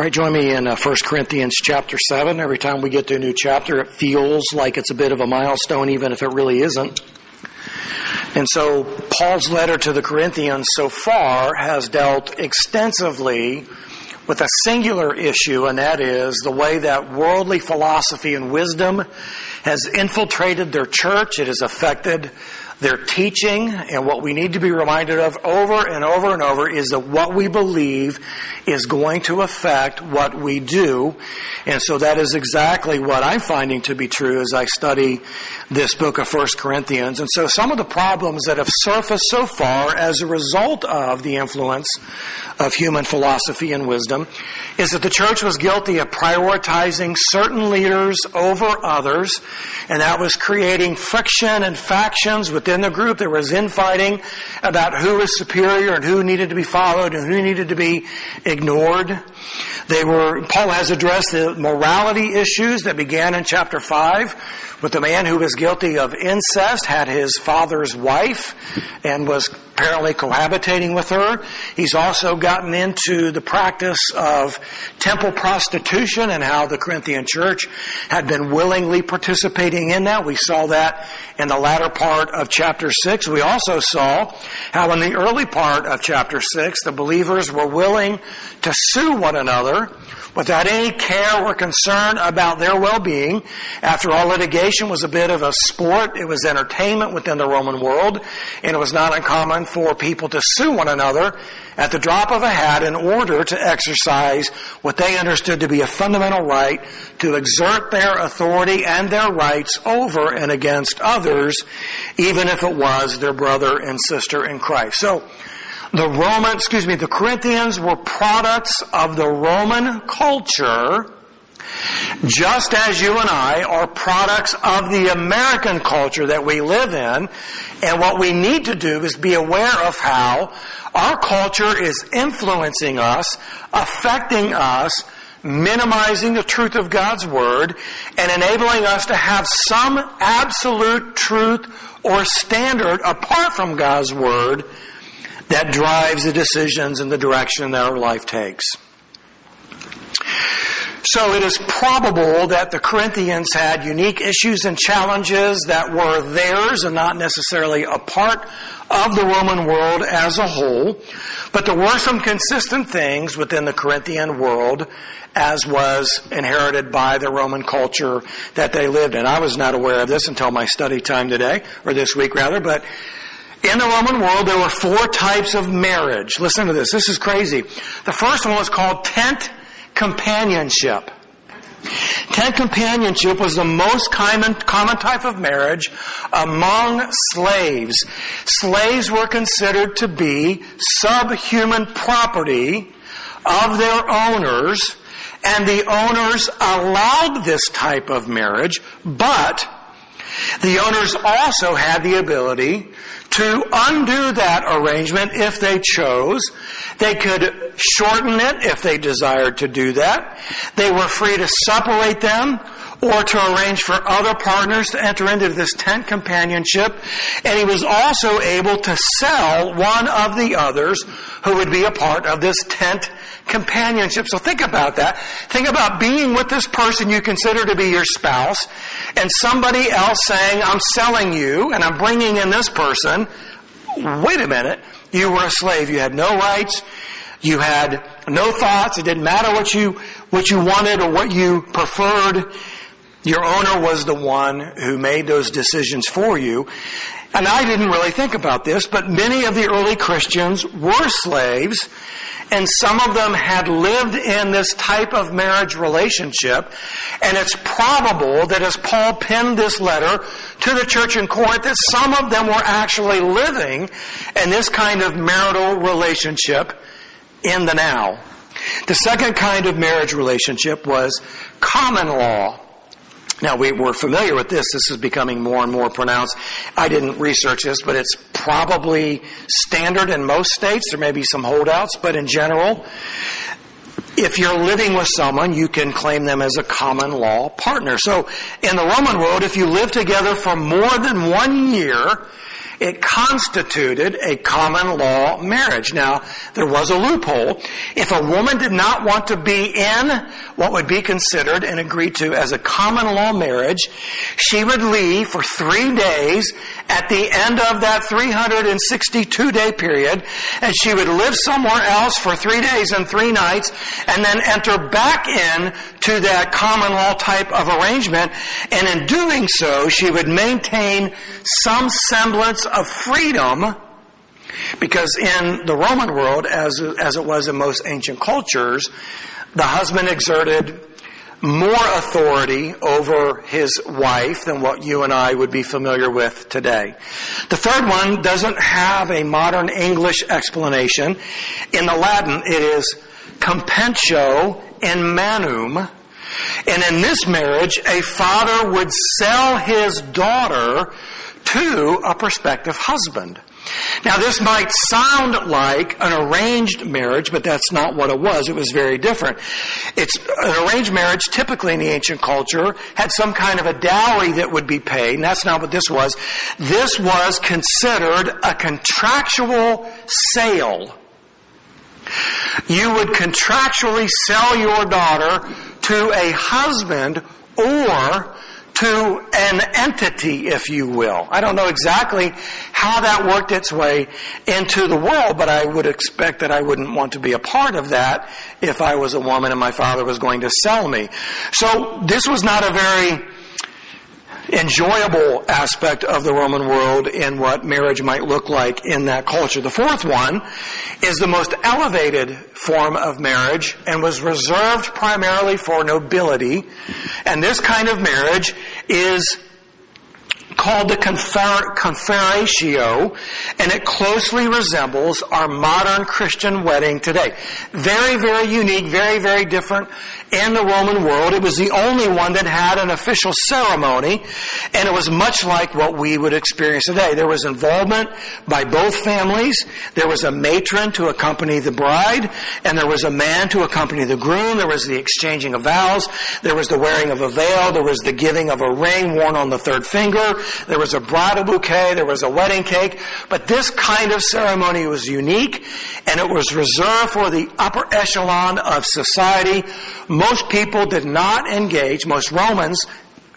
All right, join me in uh, 1 Corinthians chapter 7. Every time we get to a new chapter, it feels like it's a bit of a milestone, even if it really isn't. And so, Paul's letter to the Corinthians so far has dealt extensively with a singular issue, and that is the way that worldly philosophy and wisdom has infiltrated their church. It has affected their teaching and what we need to be reminded of over and over and over is that what we believe is going to affect what we do. And so that is exactly what I'm finding to be true as I study this book of First Corinthians. And so some of the problems that have surfaced so far as a result of the influence of human philosophy and wisdom is that the church was guilty of prioritizing certain leaders over others, and that was creating friction and factions within the group. There was infighting about who was superior and who needed to be followed and who needed to be ignored. They were, Paul has addressed the morality issues that began in chapter 5 with the man who was guilty of incest, had his father's wife, and was apparently cohabitating with her. He's also gotten into the practice of temple prostitution and how the Corinthian church had been willingly participating in that. We saw that in the latter part of chapter 6. We also saw how in the early part of chapter 6, the believers were willing to sue one another without any care or concern about their well-being. After all, litigation was a bit of a sport. It was entertainment within the Roman world, and it was not uncommon for people to sue one another at the drop of a hat in order to exercise what they understood to be a fundamental right to exert their authority and their rights over and against others, even if it was their brother and sister in Christ. So, the Roman, excuse me, the Corinthians were products of the Roman culture, just as you and I are products of the American culture that we live in. And what we need to do is be aware of how our culture is influencing us, affecting us, minimizing the truth of God's Word, and enabling us to have some absolute truth or standard apart from God's Word that drives the decisions and the direction that our life takes. So it is probable that the Corinthians had unique issues and challenges that were theirs and not necessarily a part of the Roman world as a whole. But there were some consistent things within the Corinthian world as was inherited by the Roman culture that they lived in. I was not aware of this until my study time today, or this week rather, but in the Roman world, there were four types of marriage. Listen to this. This is crazy. The first one was called tent companionship. Tent companionship was the most common, common type of marriage among slaves. Slaves were considered to be subhuman property of their owners, and the owners allowed this type of marriage, but the owners also had the ability to undo that arrangement if they chose. They could shorten it if they desired to do that. They were free to separate them or to arrange for other partners to enter into this tent companionship. And he was also able to sell one of the others who would be a part of this tent companionship. So think about that. Think about being with this person you consider to be your spouse and somebody else saying, I'm selling you and I'm bringing in this person. Wait a minute. You were a slave. You had no rights. You had no thoughts. It didn't matter what you, what you wanted or what you preferred. Your owner was the one who made those decisions for you. And I didn't really think about this, but many of the early Christians were slaves, and some of them had lived in this type of marriage relationship. And it's probable that as Paul penned this letter to the church in Corinth, that some of them were actually living in this kind of marital relationship in the now. The second kind of marriage relationship was common law now we, are familiar with this. This is becoming more and more pronounced. I didn't research this, but it's probably standard in most states. There may be some holdouts, but in general, if you're living with someone, you can claim them as a common law partner. So in the Roman world, if you live together for more than one year, it constituted a common law marriage. Now, there was a loophole. If a woman did not want to be in what would be considered and agreed to as a common law marriage, she would leave for three days at the end of that 362 day period, and she would live somewhere else for three days and three nights, and then enter back in to that common law type of arrangement, and in doing so, she would maintain some semblance of freedom because in the Roman world, as, as it was in most ancient cultures, the husband exerted more authority over his wife than what you and I would be familiar with today. The third one doesn't have a modern English explanation. In the Latin, it is coemptio in manum. And in this marriage, a father would sell his daughter to a prospective husband. Now this might sound like an arranged marriage, but that's not what it was. It was very different. It's an arranged marriage typically in the ancient culture had some kind of a dowry that would be paid, and that's not what this was. This was considered a contractual sale. You would contractually sell your daughter to a husband or to an entity, if you will. I don't know exactly how that worked its way into the world, but I would expect that I wouldn't want to be a part of that if I was a woman and my father was going to sell me. So this was not a very enjoyable aspect of the Roman world in what marriage might look like in that culture. The fourth one is the most elevated form of marriage and was reserved primarily for nobility. And this kind of marriage is called the confer- and it closely resembles our modern Christian wedding today. Very, very unique, very, very different in the Roman world. It was the only one that had an official ceremony, and it was much like what we would experience today. There was involvement by both families. There was a matron to accompany the bride, and there was a man to accompany the groom. There was the exchanging of vows. There was the wearing of a veil. There was the giving of a ring worn on the third finger. There was a bridal bouquet. There was a wedding cake. But this kind of ceremony was unique, and it was reserved for the upper echelon of society most people did not engage, most Romans,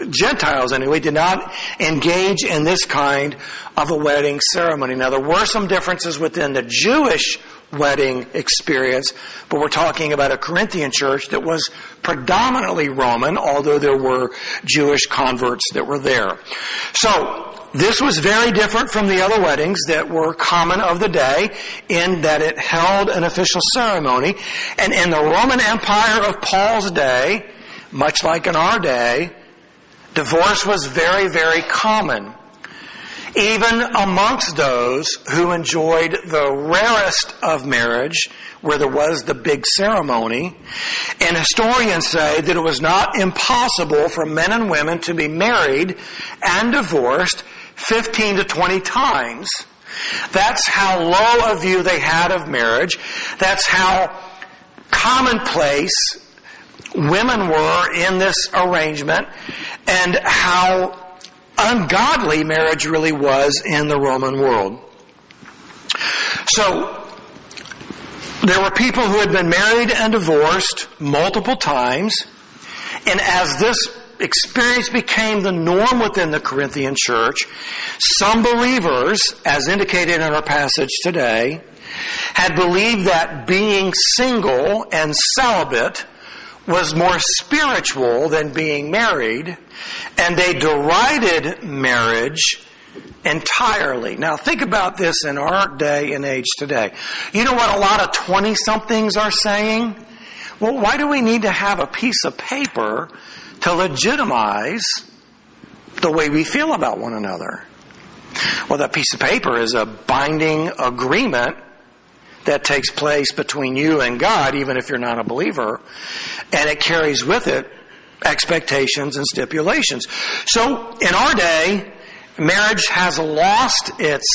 Gentiles anyway, did not engage in this kind of a wedding ceremony. Now there were some differences within the Jewish wedding experience, but we're talking about a Corinthian church that was predominantly Roman, although there were Jewish converts that were there. So, this was very different from the other weddings that were common of the day in that it held an official ceremony. And in the Roman Empire of Paul's day, much like in our day, divorce was very, very common. Even amongst those who enjoyed the rarest of marriage, where there was the big ceremony, and historians say that it was not impossible for men and women to be married and divorced 15 to 20 times. That's how low a view they had of marriage. That's how commonplace women were in this arrangement and how ungodly marriage really was in the Roman world. So, there were people who had been married and divorced multiple times, and as this experience became the norm within the Corinthian church, some believers, as indicated in our passage today, had believed that being single and celibate was more spiritual than being married, and they derided marriage entirely. Now think about this in our day and age today. You know what a lot of 20 somethings are saying? Well, why do we need to have a piece of paper to legitimize the way we feel about one another. Well, that piece of paper is a binding agreement that takes place between you and God, even if you're not a believer, and it carries with it expectations and stipulations. So, in our day, marriage has lost its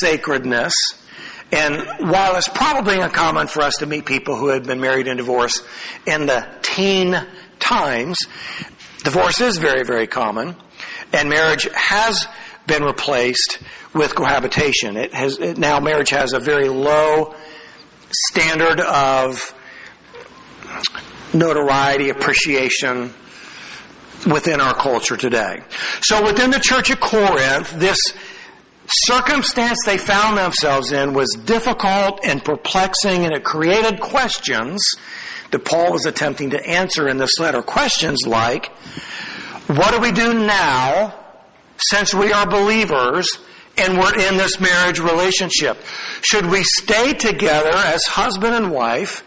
sacredness, and while it's probably uncommon for us to meet people who had been married and divorced in the teen times, divorce is very, very common, and marriage has been replaced with cohabitation. It has, it, now marriage has a very low standard of notoriety, appreciation within our culture today. So within the church of Corinth, this circumstance they found themselves in was difficult and perplexing and it created questions that Paul was attempting to answer in this letter. Questions like, what do we do now since we are believers and we're in this marriage relationship? Should we stay together as husband and wife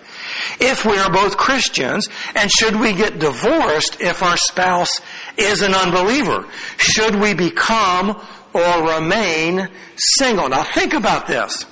if we are both Christians? And should we get divorced if our spouse is an unbeliever? Should we become or remain single? Now think about this.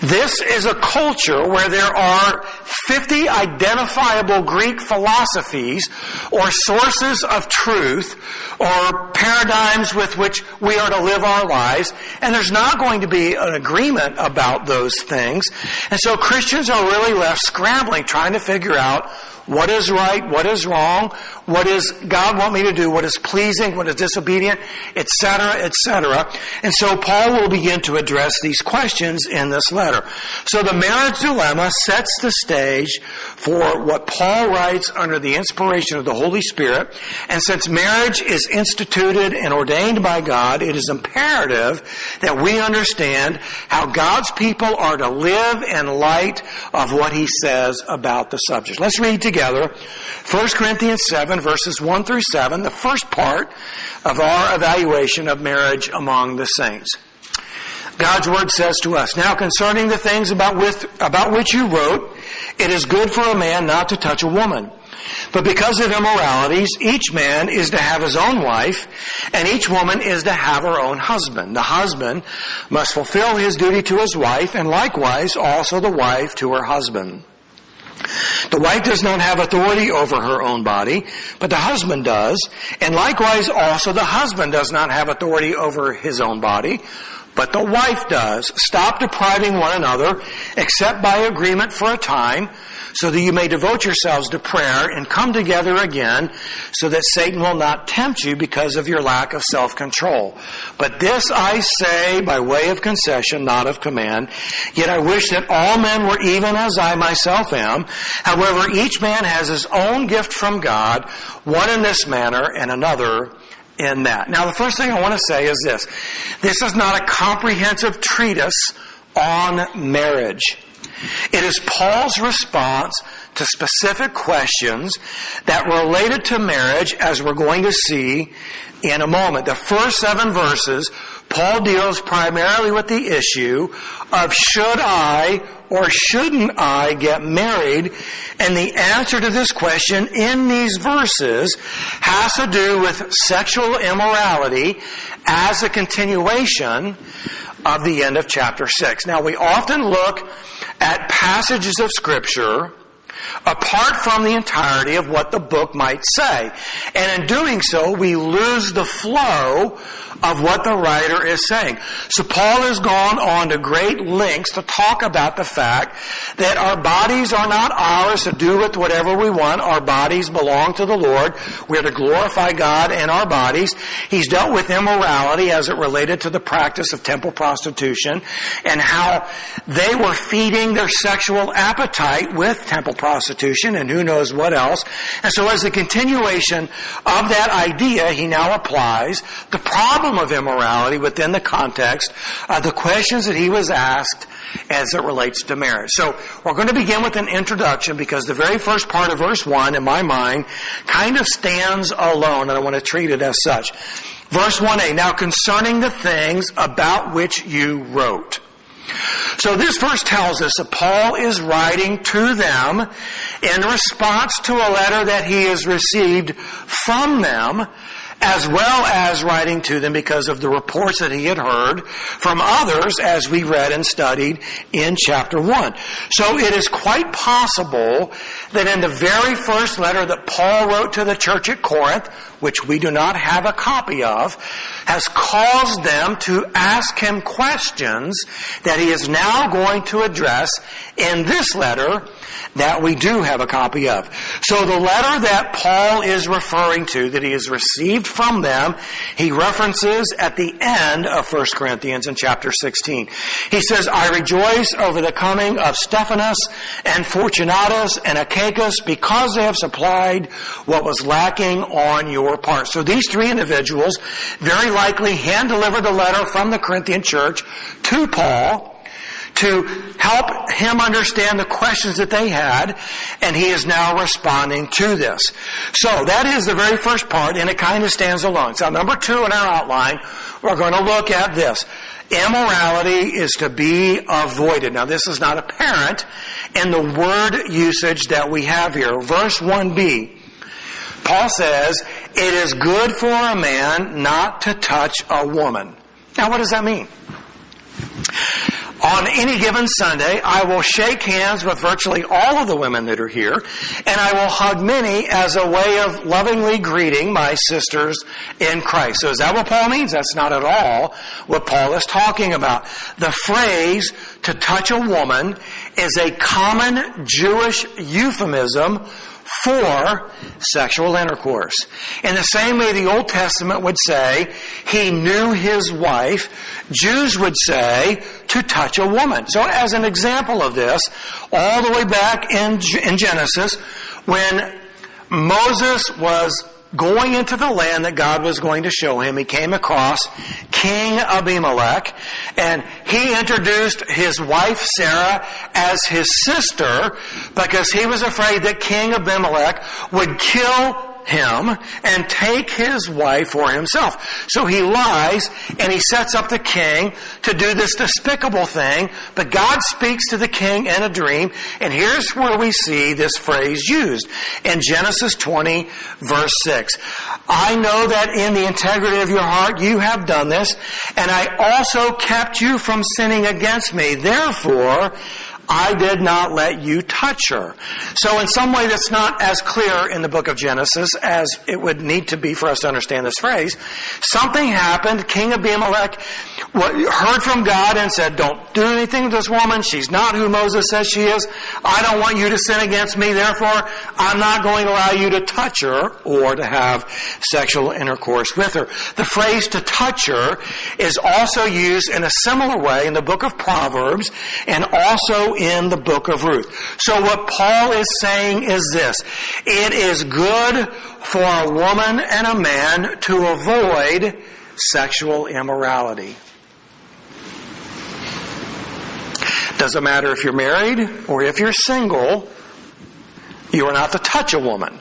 This is a culture where there are 50 identifiable Greek philosophies or sources of truth or paradigms with which we are to live our lives, and there's not going to be an agreement about those things. And so Christians are really left scrambling, trying to figure out what is right, what is wrong, What is God want me to do, what is pleasing, what is disobedient, etc., etc. And so Paul will begin to address these questions in this letter. So the marriage dilemma sets the stage for what Paul writes under the inspiration of the Holy Spirit. And since marriage is instituted and ordained by God, it is imperative that we understand how God's people are to live in light of what he says about the subject. Let's read together 1 Corinthians 7 verses 1 through 7, the first part of our evaluation of marriage among the saints. God's word says to us, Now concerning the things about, with, about which you wrote, it is good for a man not to touch a woman. But because of immoralities, each man is to have his own wife, and each woman is to have her own husband. The husband must fulfill his duty to his wife, and likewise also the wife to her husband. The wife does not have authority over her own body, but the husband does. And likewise also the husband does not have authority over his own body, but the wife does. Stop depriving one another, except by agreement for a time, so that you may devote yourselves to prayer and come together again so that Satan will not tempt you because of your lack of self-control. But this I say by way of concession, not of command. Yet I wish that all men were even as I myself am. However, each man has his own gift from God, one in this manner and another in that. Now the first thing I want to say is this. This is not a comprehensive treatise on marriage. It is Paul's response to specific questions that related to marriage as we're going to see in a moment. The first seven verses, Paul deals primarily with the issue of should I or shouldn't I get married? And the answer to this question in these verses has to do with sexual immorality as a continuation of the end of chapter 6. Now we often look at passages of scripture apart from the entirety of what the book might say. And in doing so, we lose the flow of what the writer is saying. So Paul has gone on to great lengths to talk about the fact that our bodies are not ours to do with whatever we want. Our bodies belong to the Lord. We're to glorify God in our bodies. He's dealt with immorality as it related to the practice of temple prostitution and how they were feeding their sexual appetite with temple prostitution and who knows what else. And so as a continuation of that idea, he now applies the problem problem of immorality within the context of the questions that he was asked as it relates to marriage. So we're going to begin with an introduction because the very first part of verse 1 in my mind kind of stands alone and I want to treat it as such. Verse 1a, now concerning the things about which you wrote. So this verse tells us that Paul is writing to them in response to a letter that he has received from them as well as writing to them because of the reports that he had heard from others as we read and studied in chapter 1. So it is quite possible that in the very first letter that Paul wrote to the church at Corinth, which we do not have a copy of, has caused them to ask him questions that he is now going to address in this letter that we do have a copy of. So the letter that Paul is referring to, that he has received from them, he references at the end of 1 Corinthians in chapter 16. He says, I rejoice over the coming of Stephanas and Fortunatus and Achaicus because they have supplied what was lacking on your part. So these three individuals very likely hand delivered the letter from the Corinthian church to Paul to help him understand the questions that they had, and he is now responding to this. So that is the very first part, and it kind of stands alone. So number two in our outline, we're going to look at this. Immorality is to be avoided. Now this is not apparent in the word usage that we have here. Verse 1b, Paul says, it is good for a man not to touch a woman. Now what does that mean? On any given Sunday, I will shake hands with virtually all of the women that are here, and I will hug many as a way of lovingly greeting my sisters in Christ. So is that what Paul means? That's not at all what Paul is talking about. The phrase to touch a woman is a common Jewish euphemism for sexual intercourse. In the same way the Old Testament would say he knew his wife, Jews would say to touch a woman. So as an example of this, all the way back in, in Genesis, when Moses was going into the land that God was going to show him, he came across King Abimelech, and he introduced his wife Sarah as his sister because he was afraid that King Abimelech would kill him and take his wife for himself. So he lies and he sets up the king to do this despicable thing, but God speaks to the king in a dream, and here's where we see this phrase used in Genesis 20 verse 6. I know that in the integrity of your heart you have done this, and I also kept you from sinning against me. Therefore, I did not let you touch her. So in some way that's not as clear in the book of Genesis as it would need to be for us to understand this phrase. Something happened. King Abimelech heard from God and said, don't do anything to this woman. She's not who Moses says she is. I don't want you to sin against me. Therefore, I'm not going to allow you to touch her or to have sexual intercourse with her. The phrase to touch her is also used in a similar way in the book of Proverbs and in the book of Ruth. So what Paul is saying is this. It is good for a woman and a man to avoid sexual immorality. Doesn't matter if you're married or if you're single, you are not to touch a woman.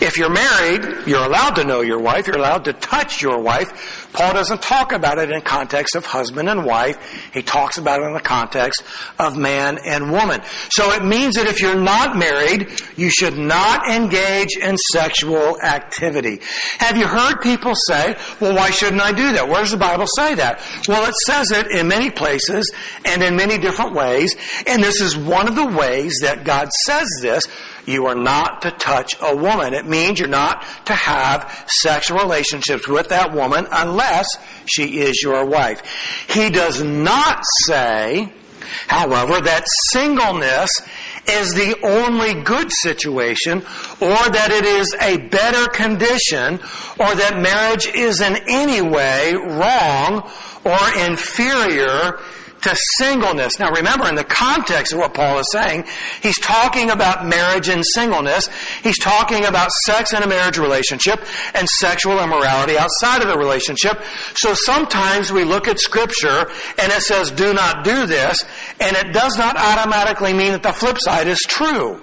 If you're married, you're allowed to know your wife, you're allowed to touch your wife, Paul doesn't talk about it in context of husband and wife. He talks about it in the context of man and woman. So it means that if you're not married, you should not engage in sexual activity. Have you heard people say, well, why shouldn't I do that? Where does the Bible say that? Well, it says it in many places and in many different ways. And this is one of the ways that God says this you are not to touch a woman. It means you're not to have sexual relationships with that woman unless she is your wife. He does not say, however, that singleness is the only good situation or that it is a better condition or that marriage is in any way wrong or inferior to singleness. Now remember, in the context of what Paul is saying, he's talking about marriage and singleness. He's talking about sex in a marriage relationship and sexual immorality outside of the relationship. So sometimes we look at scripture and it says, do not do this, and it does not automatically mean that the flip side is true.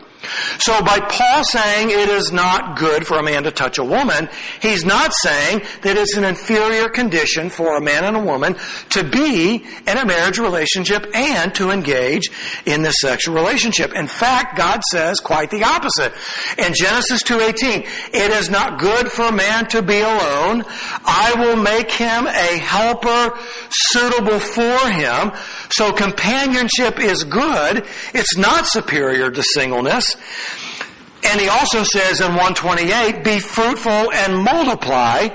So by Paul saying it is not good for a man to touch a woman, he's not saying that it's an inferior condition for a man and a woman to be in a marriage relationship and to engage in this sexual relationship. In fact, God says quite the opposite. In Genesis 2:18, it is not good for a man to be alone. I will make him a helper suitable for him. So companionship is good. It's not superior to singleness. And he also says in 128, be fruitful and multiply,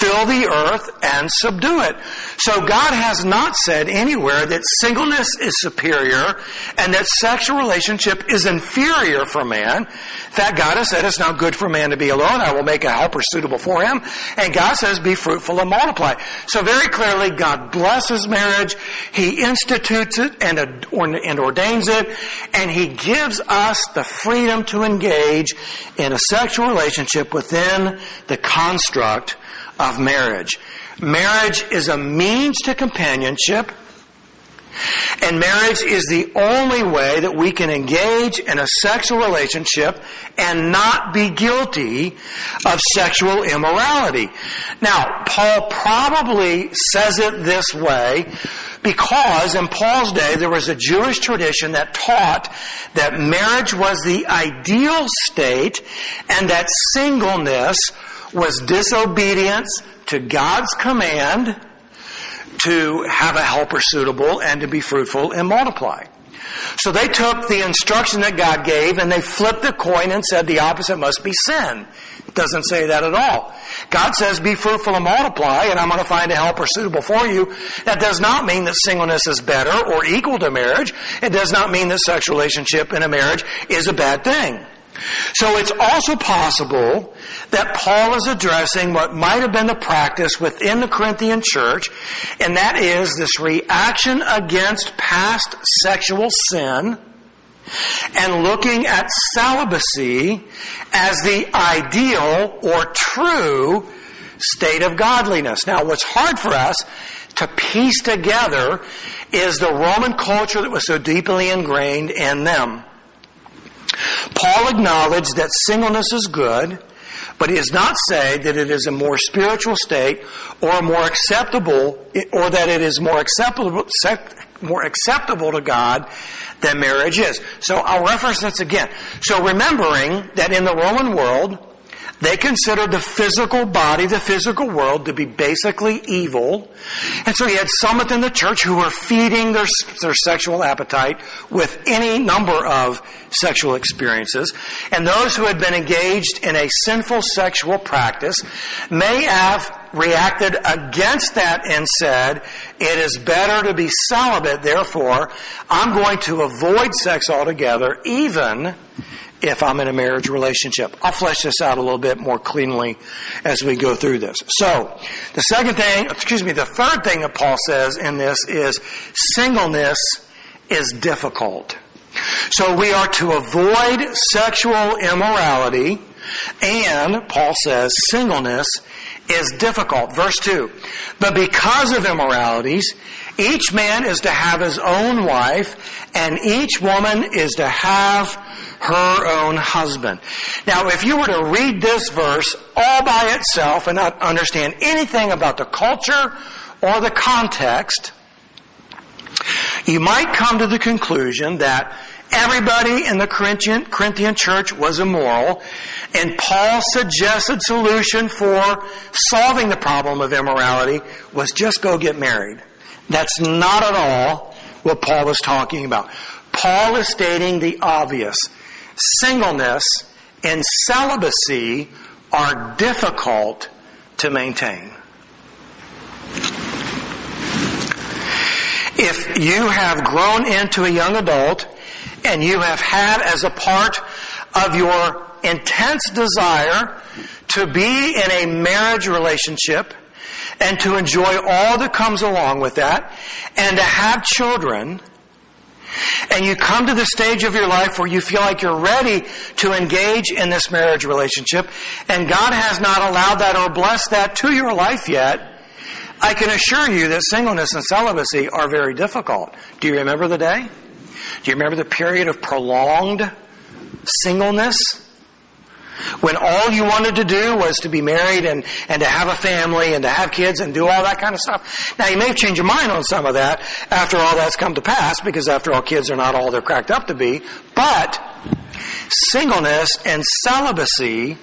fill the earth and subdue it. So God has not said anywhere that singleness is superior and that sexual relationship is inferior for man. In fact, God has said it's not good for man to be alone. I will make a helper suitable for him. And God says be fruitful and multiply. So very clearly God blesses marriage. He institutes it and, and ordains it. And He gives us the freedom to engage in a sexual relationship within the construct of marriage. Marriage is a means to companionship. And marriage is the only way that we can engage in a sexual relationship and not be guilty of sexual immorality. Now, Paul probably says it this way because in Paul's day there was a Jewish tradition that taught that marriage was the ideal state and that singleness was disobedience to God's command to have a helper suitable and to be fruitful and multiply. So they took the instruction that God gave and they flipped the coin and said the opposite must be sin. It doesn't say that at all. God says be fruitful and multiply and I'm going to find a helper suitable for you. That does not mean that singleness is better or equal to marriage. It does not mean that sexual relationship in a marriage is a bad thing. So it's also possible that Paul is addressing what might have been the practice within the Corinthian church, and that is this reaction against past sexual sin and looking at celibacy as the ideal or true state of godliness. Now, what's hard for us to piece together is the Roman culture that was so deeply ingrained in them. Paul acknowledged that singleness is good, but he does not say that it is a more spiritual state or a more acceptable, or that it is more acceptable, more acceptable to God than marriage is. So I'll reference this again. So remembering that in the Roman world, they considered the physical body, the physical world, to be basically evil. And so you had some within the church who were feeding their, their sexual appetite with any number of sexual experiences. And those who had been engaged in a sinful sexual practice may have reacted against that and said, it is better to be celibate, therefore, I'm going to avoid sex altogether, even if I'm in a marriage relationship. I'll flesh this out a little bit more cleanly as we go through this. So, the second thing, excuse me, the third thing that Paul says in this is singleness is difficult. So we are to avoid sexual immorality and Paul says singleness is difficult. Verse 2. But because of immoralities, each man is to have his own wife and each woman is to have her own husband. Now, if you were to read this verse all by itself and not understand anything about the culture or the context, you might come to the conclusion that everybody in the Corinthian, Corinthian church was immoral, and Paul's suggested solution for solving the problem of immorality was just go get married. That's not at all what Paul was talking about. Paul is stating the obvious singleness and celibacy are difficult to maintain. If you have grown into a young adult and you have had as a part of your intense desire to be in a marriage relationship and to enjoy all that comes along with that and to have children, and you come to the stage of your life where you feel like you're ready to engage in this marriage relationship, and God has not allowed that or blessed that to your life yet, I can assure you that singleness and celibacy are very difficult. Do you remember the day? Do you remember the period of prolonged singleness? When all you wanted to do was to be married and, and to have a family and to have kids and do all that kind of stuff. Now you may have changed your mind on some of that after all that's come to pass because after all kids are not all they're cracked up to be. But singleness and celibacy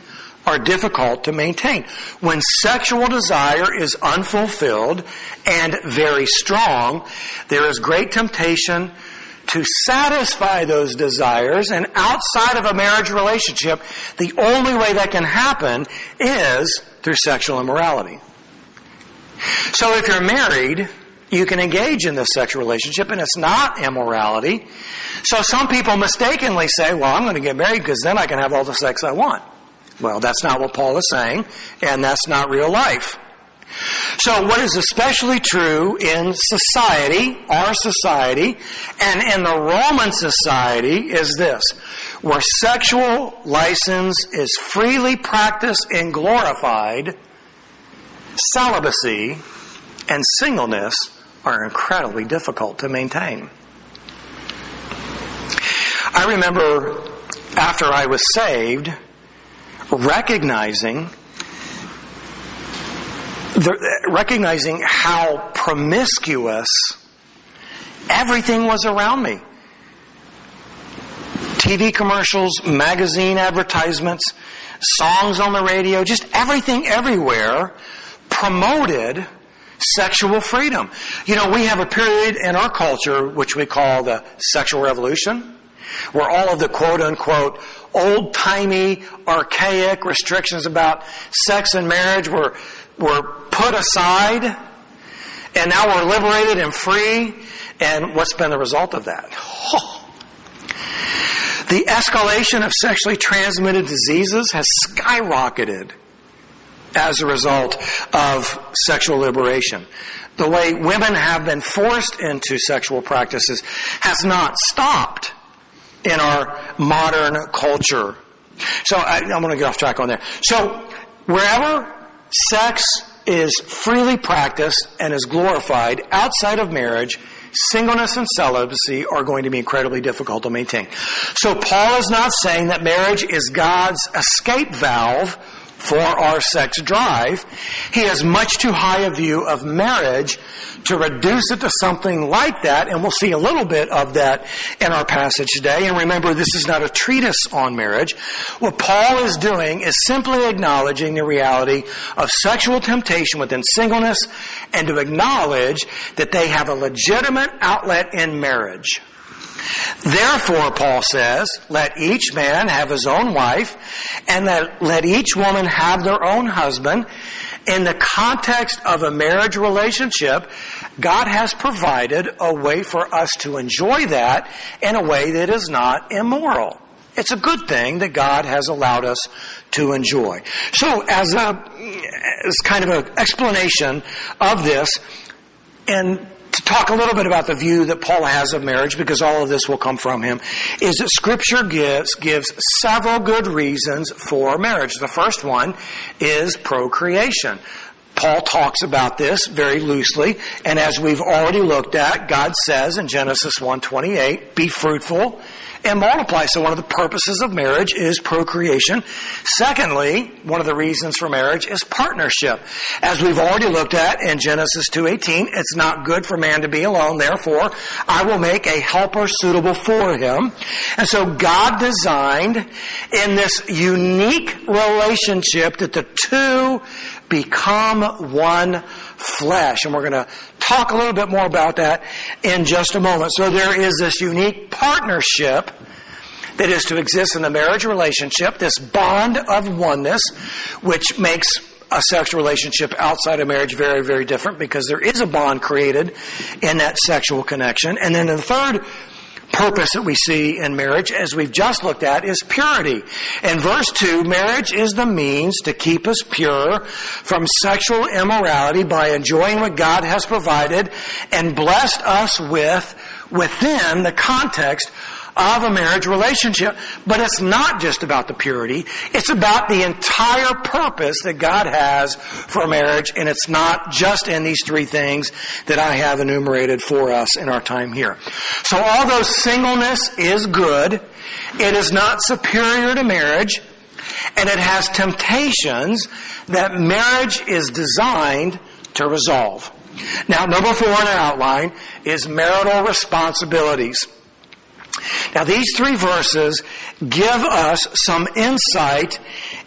are difficult to maintain. When sexual desire is unfulfilled and very strong, there is great temptation to satisfy those desires and outside of a marriage relationship, the only way that can happen is through sexual immorality. So if you're married, you can engage in this sexual relationship and it's not immorality. So some people mistakenly say, well, I'm going to get married because then I can have all the sex I want. Well, that's not what Paul is saying, and that's not real life. So what is especially true in society, our society, and in the Roman society is this, where sexual license is freely practiced and glorified, celibacy and singleness are incredibly difficult to maintain. I remember after I was saved, recognizing the, recognizing how promiscuous everything was around me. TV commercials, magazine advertisements, songs on the radio, just everything everywhere promoted sexual freedom. You know, we have a period in our culture which we call the sexual revolution, where all of the quote unquote old timey, archaic restrictions about sex and marriage were, were put aside, and now we're liberated and free. And what's been the result of that? Oh. The escalation of sexually transmitted diseases has skyrocketed as a result of sexual liberation. The way women have been forced into sexual practices has not stopped in our modern culture. So I, am going to get off track on there. So wherever sex is freely practiced and is glorified outside of marriage, singleness and celibacy are going to be incredibly difficult to maintain. So Paul is not saying that marriage is God's escape valve for our sex drive. He has much too high a view of marriage to reduce it to something like that, and we'll see a little bit of that in our passage today. And remember, this is not a treatise on marriage. What Paul is doing is simply acknowledging the reality of sexual temptation within singleness and to acknowledge that they have a legitimate outlet in marriage. Therefore, Paul says, let each man have his own wife, and let, let each woman have their own husband. In the context of a marriage relationship, God has provided a way for us to enjoy that in a way that is not immoral. It's a good thing that God has allowed us to enjoy. So, as a as kind of an explanation of this, and to talk a little bit about the view that Paul has of marriage, because all of this will come from him, is that Scripture gives, gives several good reasons for marriage. The first one is procreation. Paul talks about this very loosely, and as we've already looked at, God says in Genesis 1:28, "Be fruitful and multiply. So one of the purposes of marriage is procreation. Secondly, one of the reasons for marriage is partnership. As we've already looked at in Genesis 2:18, it's not good for man to be alone. Therefore, I will make a helper suitable for him. And so God designed in this unique relationship that the two become one flesh. And we're going to talk a little bit more about that in just a moment. So there is this unique partnership that is to exist in the marriage relationship, this bond of oneness, which makes a sexual relationship outside of marriage very, very different because there is a bond created in that sexual connection. And then the third purpose that we see in marriage, as we've just looked at, is purity. In verse 2, marriage is the means to keep us pure from sexual immorality by enjoying what God has provided and blessed us with within the context of a marriage relationship. But it's not just about the purity. It's about the entire purpose that God has for marriage. And it's not just in these three things that I have enumerated for us in our time here. So although singleness is good, it is not superior to marriage. And it has temptations that marriage is designed to resolve. Now, number four in our outline is marital responsibilities. Now, these three verses give us some insight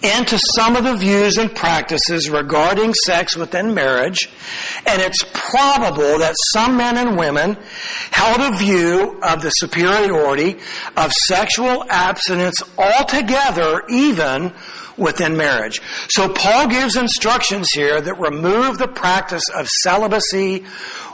into some of the views and practices regarding sex within marriage, and it's probable that some men and women held a view of the superiority of sexual abstinence altogether, even within marriage. So Paul gives instructions here that remove the practice of celibacy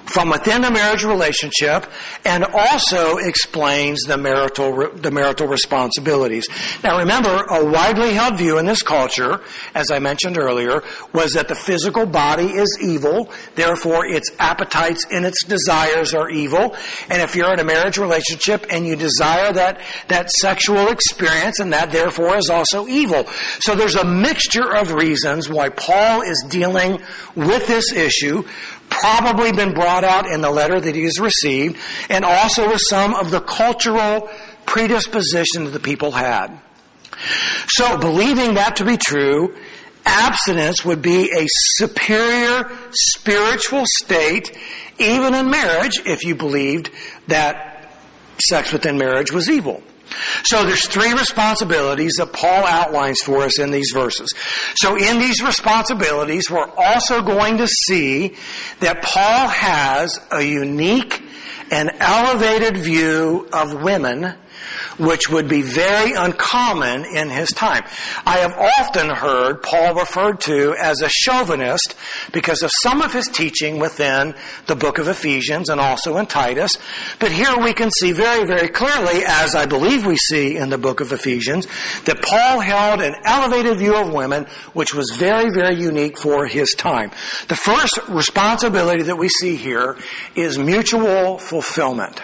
from within the marriage relationship and also explains the marital, the marital responsibilities. Now remember, a widely held view in this culture, as I mentioned earlier, was that the physical body is evil, therefore its appetites and its desires are evil. And if you're in a marriage relationship and you desire that, that sexual experience and that therefore is also evil. So there's a mixture of reasons why Paul is dealing with this issue probably been brought out in the letter that he has received, and also with some of the cultural predisposition that the people had. So, believing that to be true, abstinence would be a superior spiritual state, even in marriage, if you believed that sex within marriage was evil. So there's three responsibilities that Paul outlines for us in these verses. So in these responsibilities, we're also going to see that Paul has a unique and elevated view of women which would be very uncommon in his time. I have often heard Paul referred to as a chauvinist because of some of his teaching within the book of Ephesians and also in Titus. But here we can see very, very clearly, as I believe we see in the book of Ephesians, that Paul held an elevated view of women which was very, very unique for his time. The first responsibility that we see here is mutual fulfillment.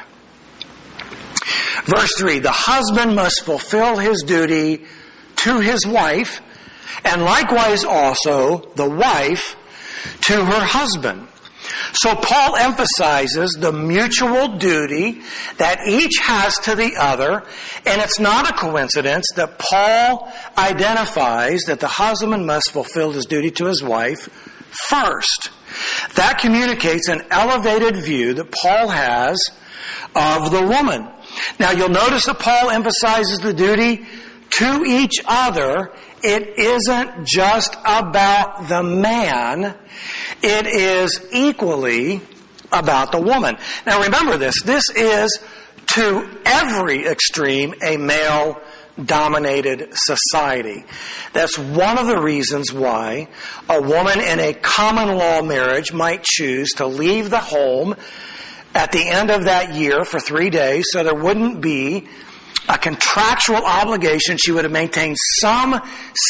Verse 3 The husband must fulfill his duty to his wife, and likewise also the wife to her husband. So Paul emphasizes the mutual duty that each has to the other, and it's not a coincidence that Paul identifies that the husband must fulfill his duty to his wife first. That communicates an elevated view that Paul has of the woman. Now you'll notice that Paul emphasizes the duty to each other. It isn't just about the man. It is equally about the woman. Now remember this. This is to every extreme a male dominated society. That's one of the reasons why a woman in a common law marriage might choose to leave the home at the end of that year for three days, so there wouldn't be a contractual obligation. She would have maintained some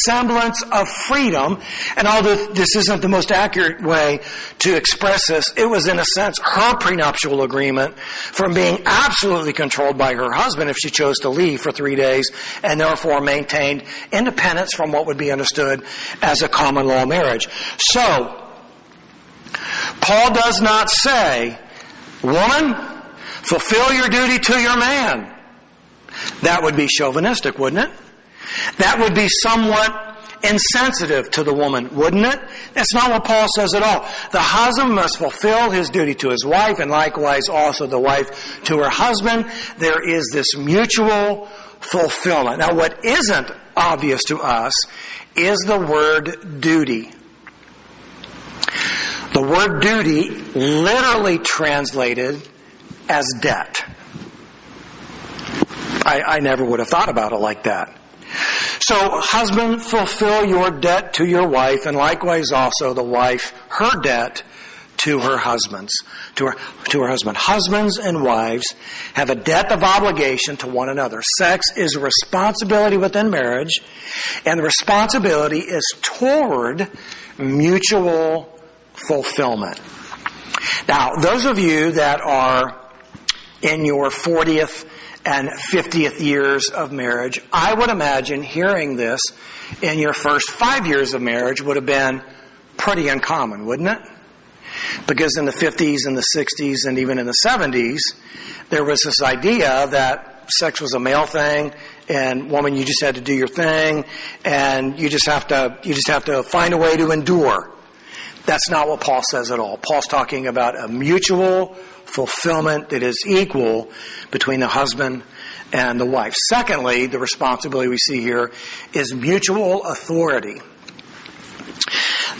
semblance of freedom. And although this isn't the most accurate way to express this, it was in a sense her prenuptial agreement from being absolutely controlled by her husband if she chose to leave for three days and therefore maintained independence from what would be understood as a common law marriage. So, Paul does not say Woman, fulfill your duty to your man. That would be chauvinistic, wouldn't it? That would be somewhat insensitive to the woman, wouldn't it? That's not what Paul says at all. The husband must fulfill his duty to his wife and likewise also the wife to her husband. There is this mutual fulfillment. Now what isn't obvious to us is the word duty. The word duty literally translated as debt. I, I never would have thought about it like that. So, husband, fulfill your debt to your wife, and likewise also the wife, her debt to her husbands, to her, to her husband. Husbands and wives have a debt of obligation to one another. Sex is a responsibility within marriage, and the responsibility is toward mutual fulfillment. Now, those of you that are in your 40th and 50th years of marriage, I would imagine hearing this in your first five years of marriage would have been pretty uncommon, wouldn't it? Because in the 50s and the 60s and even in the 70s, there was this idea that sex was a male thing and woman you just had to do your thing and you just have to you just have to find a way to endure that's not what Paul says at all. Paul's talking about a mutual fulfillment that is equal between the husband and the wife. Secondly, the responsibility we see here is mutual authority.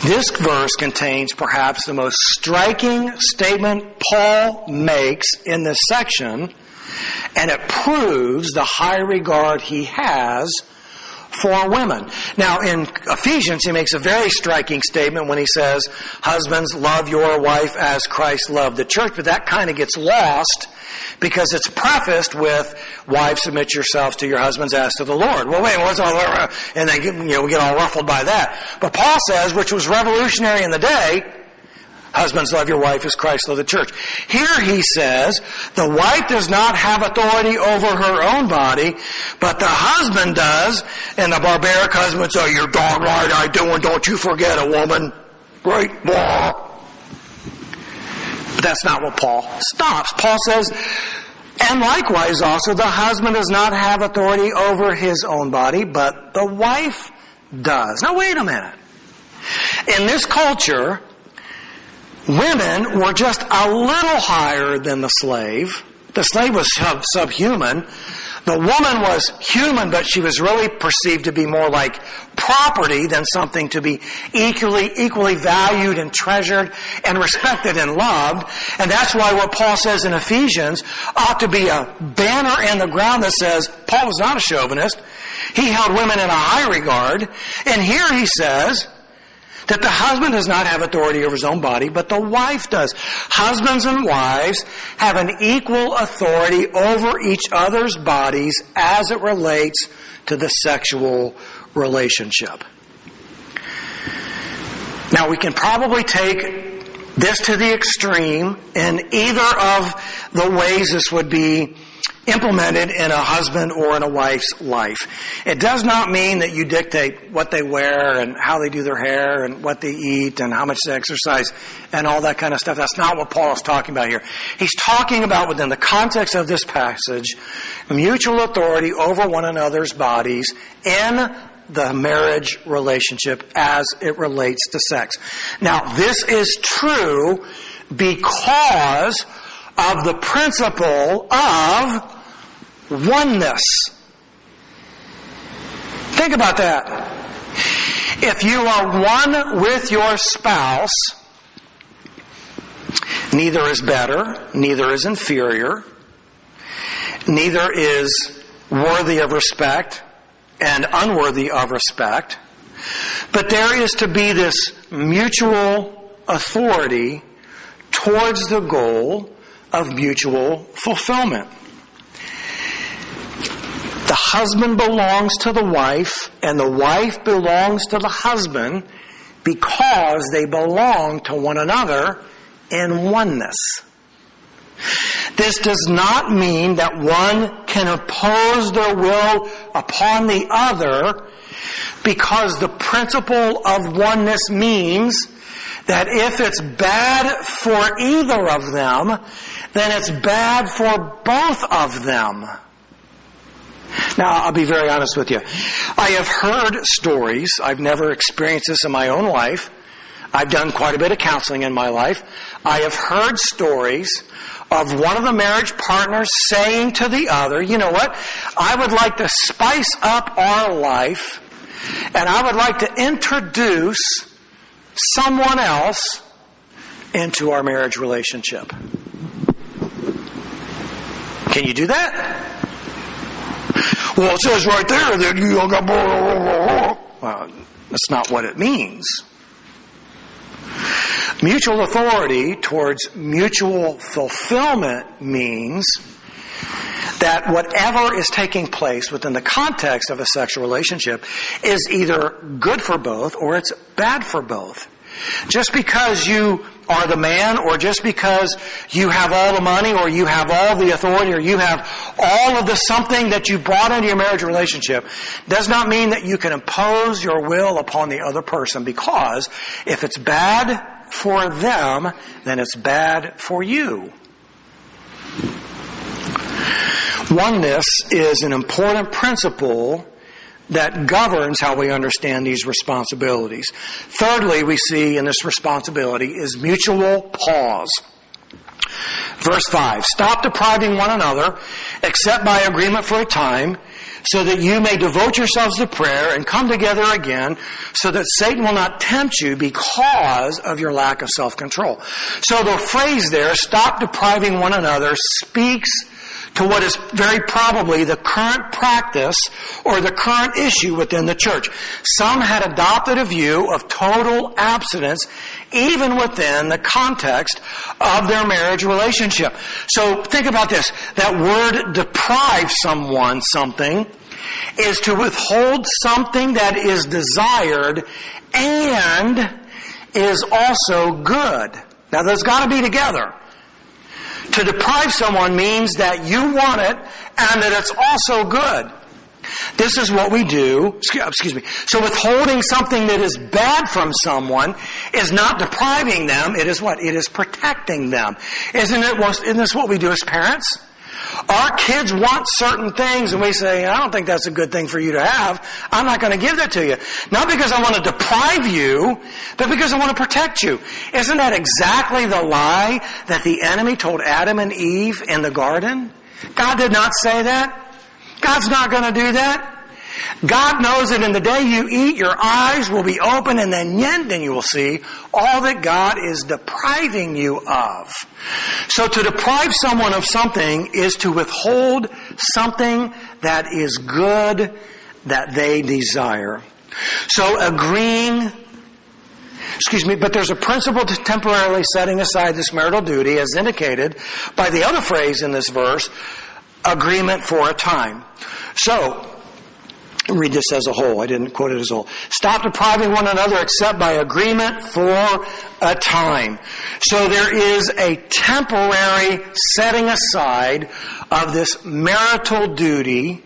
This verse contains perhaps the most striking statement Paul makes in this section, and it proves the high regard he has for women. Now, in Ephesians, he makes a very striking statement when he says, Husbands, love your wife as Christ loved the church, but that kind of gets lost because it's prefaced with, Wives, submit yourselves to your husbands as to the Lord. Well, wait, what's all, that? and get, you know, we get all ruffled by that. But Paul says, which was revolutionary in the day, Husbands, love your wife as Christ loved the church. Here he says, the wife does not have authority over her own body, but the husband does, and the barbaric husband would say, you're darn right I do, and don't you forget a woman. Great blah. But that's not what Paul stops. Paul says, and likewise also, the husband does not have authority over his own body, but the wife does. Now wait a minute. In this culture, women were just a little higher than the slave. The slave was sub- subhuman. The woman was human, but she was really perceived to be more like property than something to be equally, equally valued and treasured and respected and loved. And that's why what Paul says in Ephesians ought to be a banner in the ground that says, Paul was not a chauvinist. He held women in a high regard. And here he says, that the husband does not have authority over his own body, but the wife does. Husbands and wives have an equal authority over each other's bodies as it relates to the sexual relationship. Now we can probably take this to the extreme in either of the ways this would be implemented in a husband or in a wife's life. It does not mean that you dictate what they wear and how they do their hair and what they eat and how much they exercise and all that kind of stuff. That's not what Paul is talking about here. He's talking about within the context of this passage, mutual authority over one another's bodies in the marriage relationship as it relates to sex. Now, this is true because of the principle of oneness. Think about that. If you are one with your spouse, neither is better, neither is inferior, neither is worthy of respect and unworthy of respect, but there is to be this mutual authority towards the goal of mutual fulfillment. The husband belongs to the wife and the wife belongs to the husband because they belong to one another in oneness. This does not mean that one can impose their will upon the other because the principle of oneness means that if it's bad for either of them, then it's bad for both of them. Now, I'll be very honest with you. I have heard stories. I've never experienced this in my own life. I've done quite a bit of counseling in my life. I have heard stories of one of the marriage partners saying to the other, you know what? I would like to spice up our life and I would like to introduce someone else into our marriage relationship. Can you do that? Well, it says right there that you got. Well, that's not what it means. Mutual authority towards mutual fulfillment means that whatever is taking place within the context of a sexual relationship is either good for both or it's bad for both. Just because you are the man or just because you have all the money or you have all the authority or you have all of the something that you brought into your marriage relationship does not mean that you can impose your will upon the other person because if it's bad for them, then it's bad for you. Oneness is an important principle that governs how we understand these responsibilities. Thirdly, we see in this responsibility is mutual pause. Verse 5 Stop depriving one another, except by agreement for a time, so that you may devote yourselves to prayer and come together again, so that Satan will not tempt you because of your lack of self control. So the phrase there, stop depriving one another, speaks to what is very probably the current practice or the current issue within the church. Some had adopted a view of total abstinence even within the context of their marriage relationship. So think about this. That word deprive someone something is to withhold something that is desired and is also good. Now there's got to be together. To deprive someone means that you want it and that it's also good. This is what we do. Uh, excuse me. So withholding something that is bad from someone is not depriving them. It is what? It is protecting them. Isn't it? Isn't this what we do as parents? Our kids want certain things and we say, I don't think that's a good thing for you to have. I'm not going to give that to you. Not because I want to deprive you, but because I want to protect you. Isn't that exactly the lie that the enemy told Adam and Eve in the garden? God did not say that. God's not going to do that. God knows that in the day you eat, your eyes will be open and then then you will see all that God is depriving you of. So to deprive someone of something is to withhold something that is good that they desire. So agreeing excuse me, but there's a principle to temporarily setting aside this marital duty as indicated by the other phrase in this verse, agreement for a time. So, read this as a whole. I didn't quote it as a whole. Stop depriving one another except by agreement for a time. So there is a temporary setting aside of this marital duty,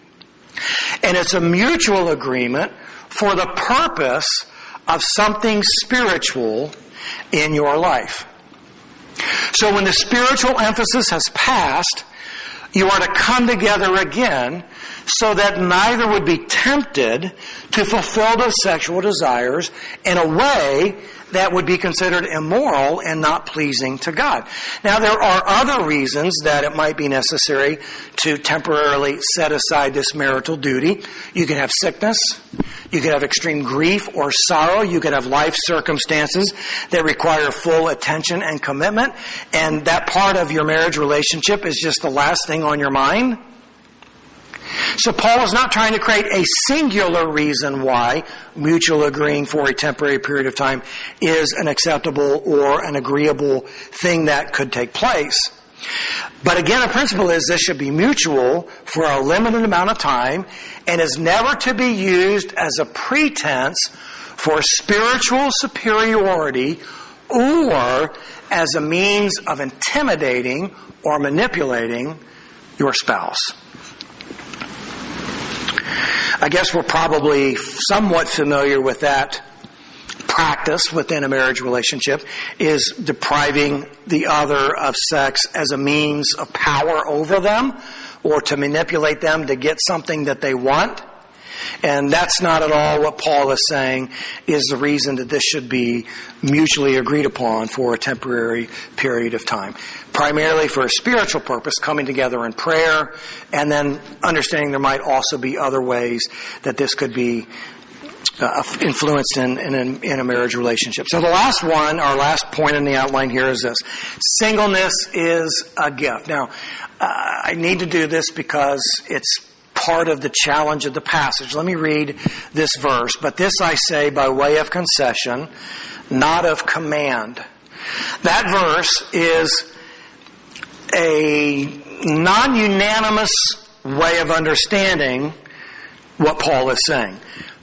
and it's a mutual agreement for the purpose of something spiritual in your life. So when the spiritual emphasis has passed, you are to come together again so that neither would be tempted to fulfill those sexual desires in a way that would be considered immoral and not pleasing to God. Now, there are other reasons that it might be necessary to temporarily set aside this marital duty. You can have sickness. You could have extreme grief or sorrow. You could have life circumstances that require full attention and commitment. And that part of your marriage relationship is just the last thing on your mind. So Paul is not trying to create a singular reason why mutual agreeing for a temporary period of time is an acceptable or an agreeable thing that could take place. But again, the principle is this should be mutual for a limited amount of time and is never to be used as a pretense for spiritual superiority or as a means of intimidating or manipulating your spouse. I guess we're probably somewhat familiar with that practice within a marriage relationship is depriving the other of sex as a means of power over them or to manipulate them to get something that they want. And that's not at all what Paul is saying is the reason that this should be mutually agreed upon for a temporary period of time. Primarily for a spiritual purpose, coming together in prayer, and then understanding there might also be other ways that this could be uh, influenced in, in, in, a marriage relationship. So the last one, our last point in the outline here is this. Singleness is a gift. Now, uh, I need to do this because it's part of the challenge of the passage. Let me read this verse. But this I say by way of concession, not of command. That verse is a non-unanimous way of understanding what Paul is saying.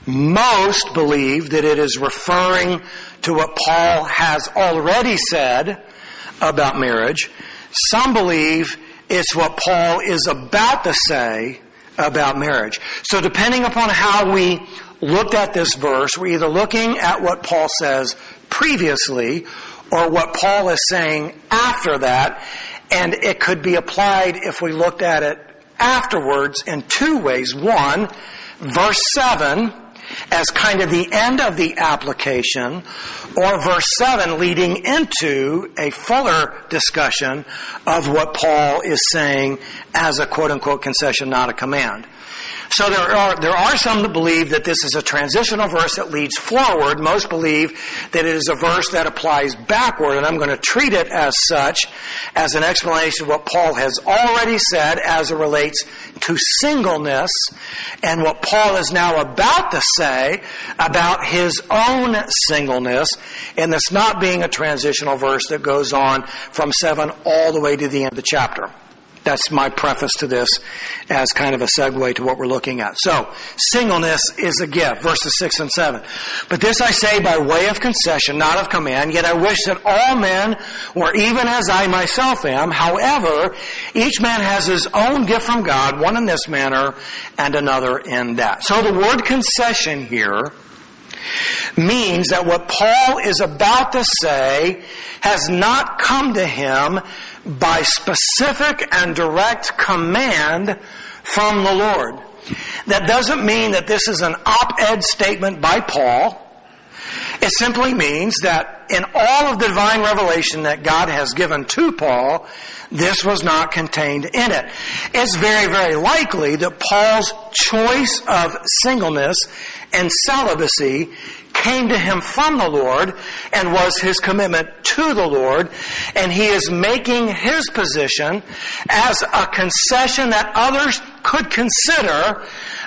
Most believe that it is referring to what Paul has already said about marriage. Some believe it's what Paul is about to say about marriage. So depending upon how we looked at this verse, we're either looking at what Paul says previously or what Paul is saying after that. And it could be applied if we looked at it afterwards in two ways. One, verse 7 as kind of the end of the application, or verse 7 leading into a fuller discussion of what Paul is saying as a quote unquote concession, not a command. So there are, there are some that believe that this is a transitional verse that leads forward. Most believe that it is a verse that applies backward, and I'm going to treat it as such, as an explanation of what Paul has already said as it relates to singleness, and what Paul is now about to say about his own singleness, and this not being a transitional verse that goes on from 7 all the way to the end of the chapter. That's my preface to this as kind of a segue to what we're looking at. So, singleness is a gift, verses 6 and 7. But this I say by way of concession, not of command, yet I wish that all men were even as I myself am. However, each man has his own gift from God, one in this manner and another in that. So the word concession here means that what Paul is about to say has not come to him by specific and direct command from the Lord. That doesn't mean that this is an op-ed statement by Paul. It simply means that in all of the divine revelation that God has given to Paul, this was not contained in it. It's very, very likely that Paul's choice of singleness and celibacy came to him from the Lord and was his commitment to the Lord. And he is making his position as a concession that others could consider,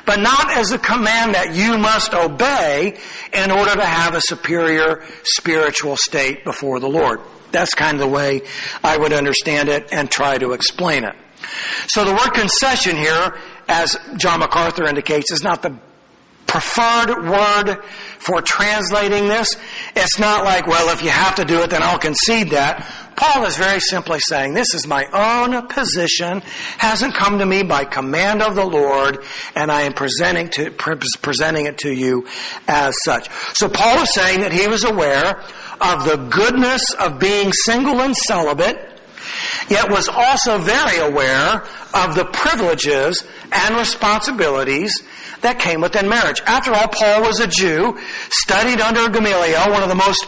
but not as a command that you must obey in order to have a superior spiritual state before the Lord. That's kind of the way I would understand it and try to explain it. So the word concession here, as John MacArthur indicates, is not the preferred word for translating this. It's not like, well, if you have to do it, then I'll concede that. Paul is very simply saying, this is my own position, hasn't come to me by command of the Lord, and I am presenting, to, presenting it to you as such. So Paul is saying that he was aware of the goodness of being single and celibate, yet was also very aware of the privileges and responsibilities that came within marriage. After all, Paul was a Jew, studied under Gamaliel, one of the most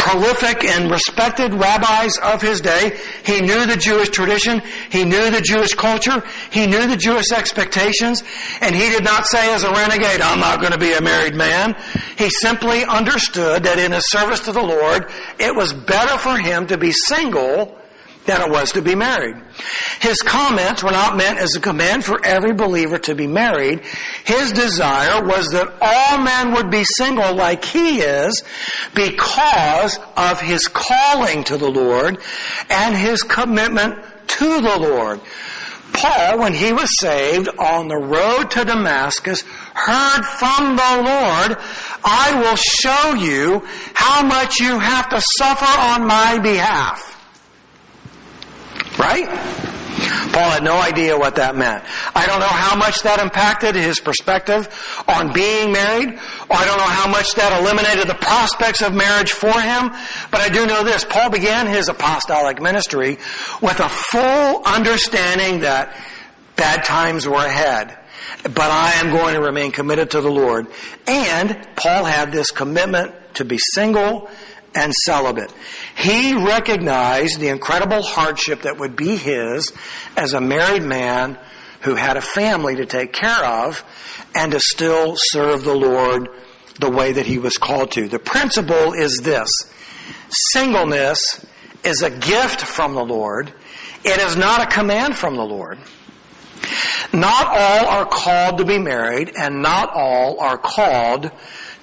prolific and respected rabbis of his day. He knew the Jewish tradition. He knew the Jewish culture. He knew the Jewish expectations. And he did not say as a renegade, I'm not going to be a married man. He simply understood that in his service to the Lord, it was better for him to be single than it was to be married. His comments were not meant as a command for every believer to be married. His desire was that all men would be single like he is because of his calling to the Lord and his commitment to the Lord. Paul, when he was saved on the road to Damascus, heard from the Lord, I will show you how much you have to suffer on my behalf. Right? Paul had no idea what that meant. I don't know how much that impacted his perspective on being married, or I don't know how much that eliminated the prospects of marriage for him, but I do know this. Paul began his apostolic ministry with a full understanding that bad times were ahead. But I am going to remain committed to the Lord. And Paul had this commitment to be single and celibate. He recognized the incredible hardship that would be his as a married man who had a family to take care of and to still serve the Lord the way that he was called to. The principle is this. Singleness is a gift from the Lord. It is not a command from the Lord. Not all are called to be married and not all are called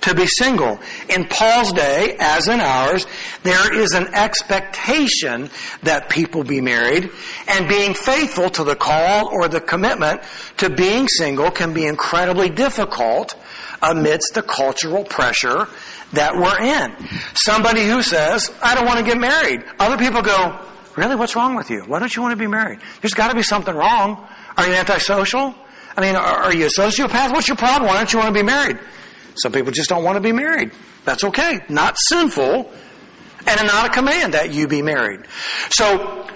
to be single. In Paul's day, as in ours, there is an expectation that people be married, and being faithful to the call or the commitment to being single can be incredibly difficult amidst the cultural pressure that we're in. Somebody who says, I don't want to get married. Other people go, really, what's wrong with you? Why don't you want to be married? There's got to be something wrong. Are you antisocial? I mean, are you a sociopath? What's your problem? Why don't you want to be married? Some people just don't want to be married. That's okay. Not sinful and not a command that you be married. So,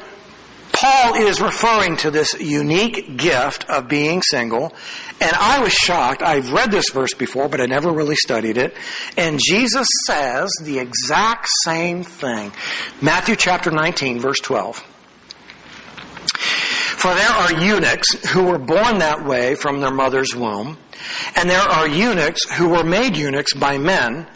Paul is referring to this unique gift of being single, and I was shocked. I've read this verse before, but I never really studied it. And Jesus says the exact same thing. Matthew chapter 19, verse 12. For there are eunuchs who were born that way from their mother's womb, and there are eunuchs who were made eunuchs by men,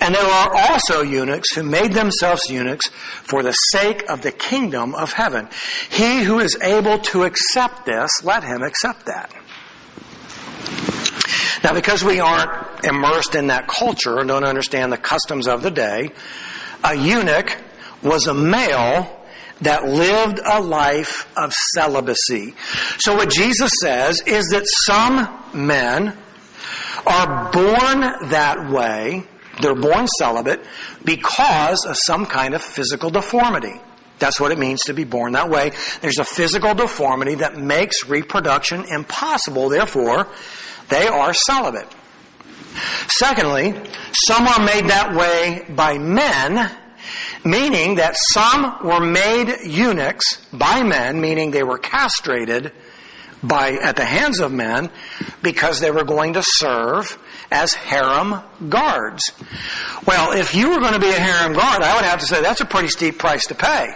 and there are also eunuchs who made themselves eunuchs for the sake of the kingdom of heaven. He who is able to accept this, let him accept that. Now, because we aren't immersed in that culture and don't understand the customs of the day, a eunuch was a male that lived a life of celibacy. So what Jesus says is that some men are born that way, they're born celibate because of some kind of physical deformity. That's what it means to be born that way. There's a physical deformity that makes reproduction impossible, therefore, they are celibate. Secondly, some are made that way by men meaning that some were made eunuchs by men, meaning they were castrated by, at the hands of men because they were going to serve as harem guards. Well, if you were going to be a harem guard, I would have to say that's a pretty steep price to pay.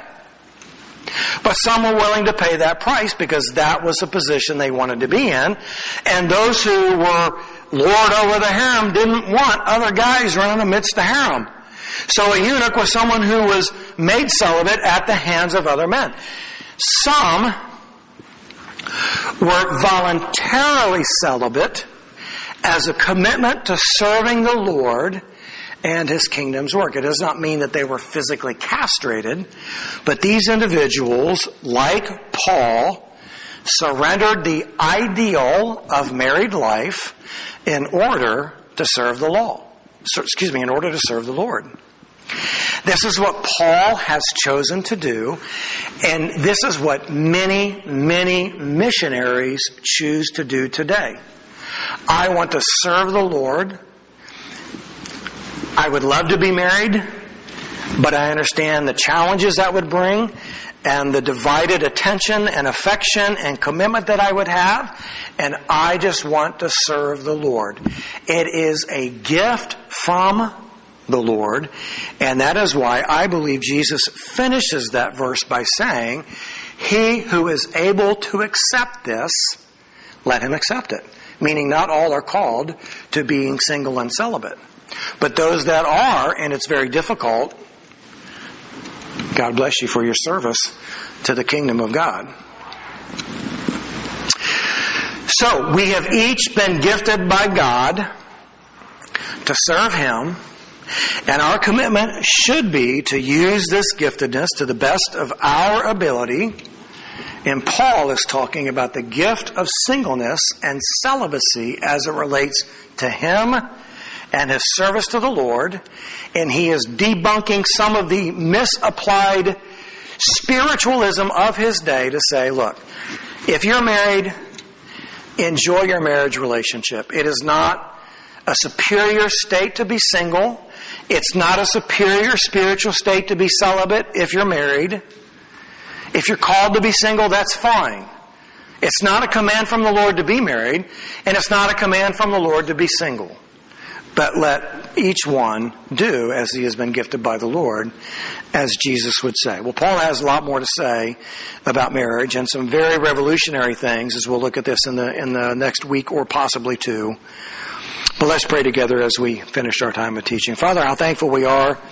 But some were willing to pay that price because that was the position they wanted to be in. And those who were lord over the harem didn't want other guys running amidst the harem. So a eunuch was someone who was made celibate at the hands of other men. Some were voluntarily celibate as a commitment to serving the Lord and his kingdom's work. It does not mean that they were physically castrated, but these individuals, like Paul, surrendered the ideal of married life in order to serve the law. So, excuse me, in order to serve the Lord. This is what Paul has chosen to do, and this is what many, many missionaries choose to do today. I want to serve the Lord. I would love to be married, but I understand the challenges that would bring and the divided attention and affection and commitment that I would have, and I just want to serve the Lord. It is a gift from the Lord. And that is why I believe Jesus finishes that verse by saying, He who is able to accept this, let him accept it. Meaning not all are called to being single and celibate. But those that are, and it's very difficult, God bless you for your service to the kingdom of God. So, we have each been gifted by God to serve Him and our commitment should be to use this giftedness to the best of our ability. And Paul is talking about the gift of singleness and celibacy as it relates to him and his service to the Lord. And he is debunking some of the misapplied spiritualism of his day to say, look, if you're married, enjoy your marriage relationship. It is not a superior state to be single. It's not a superior spiritual state to be celibate if you're married. If you're called to be single, that's fine. It's not a command from the Lord to be married, and it's not a command from the Lord to be single. But let each one do as he has been gifted by the Lord, as Jesus would say. Well, Paul has a lot more to say about marriage and some very revolutionary things as we'll look at this in the, in the next week or possibly two. But let's pray together as we finish our time of teaching. Father, how thankful we are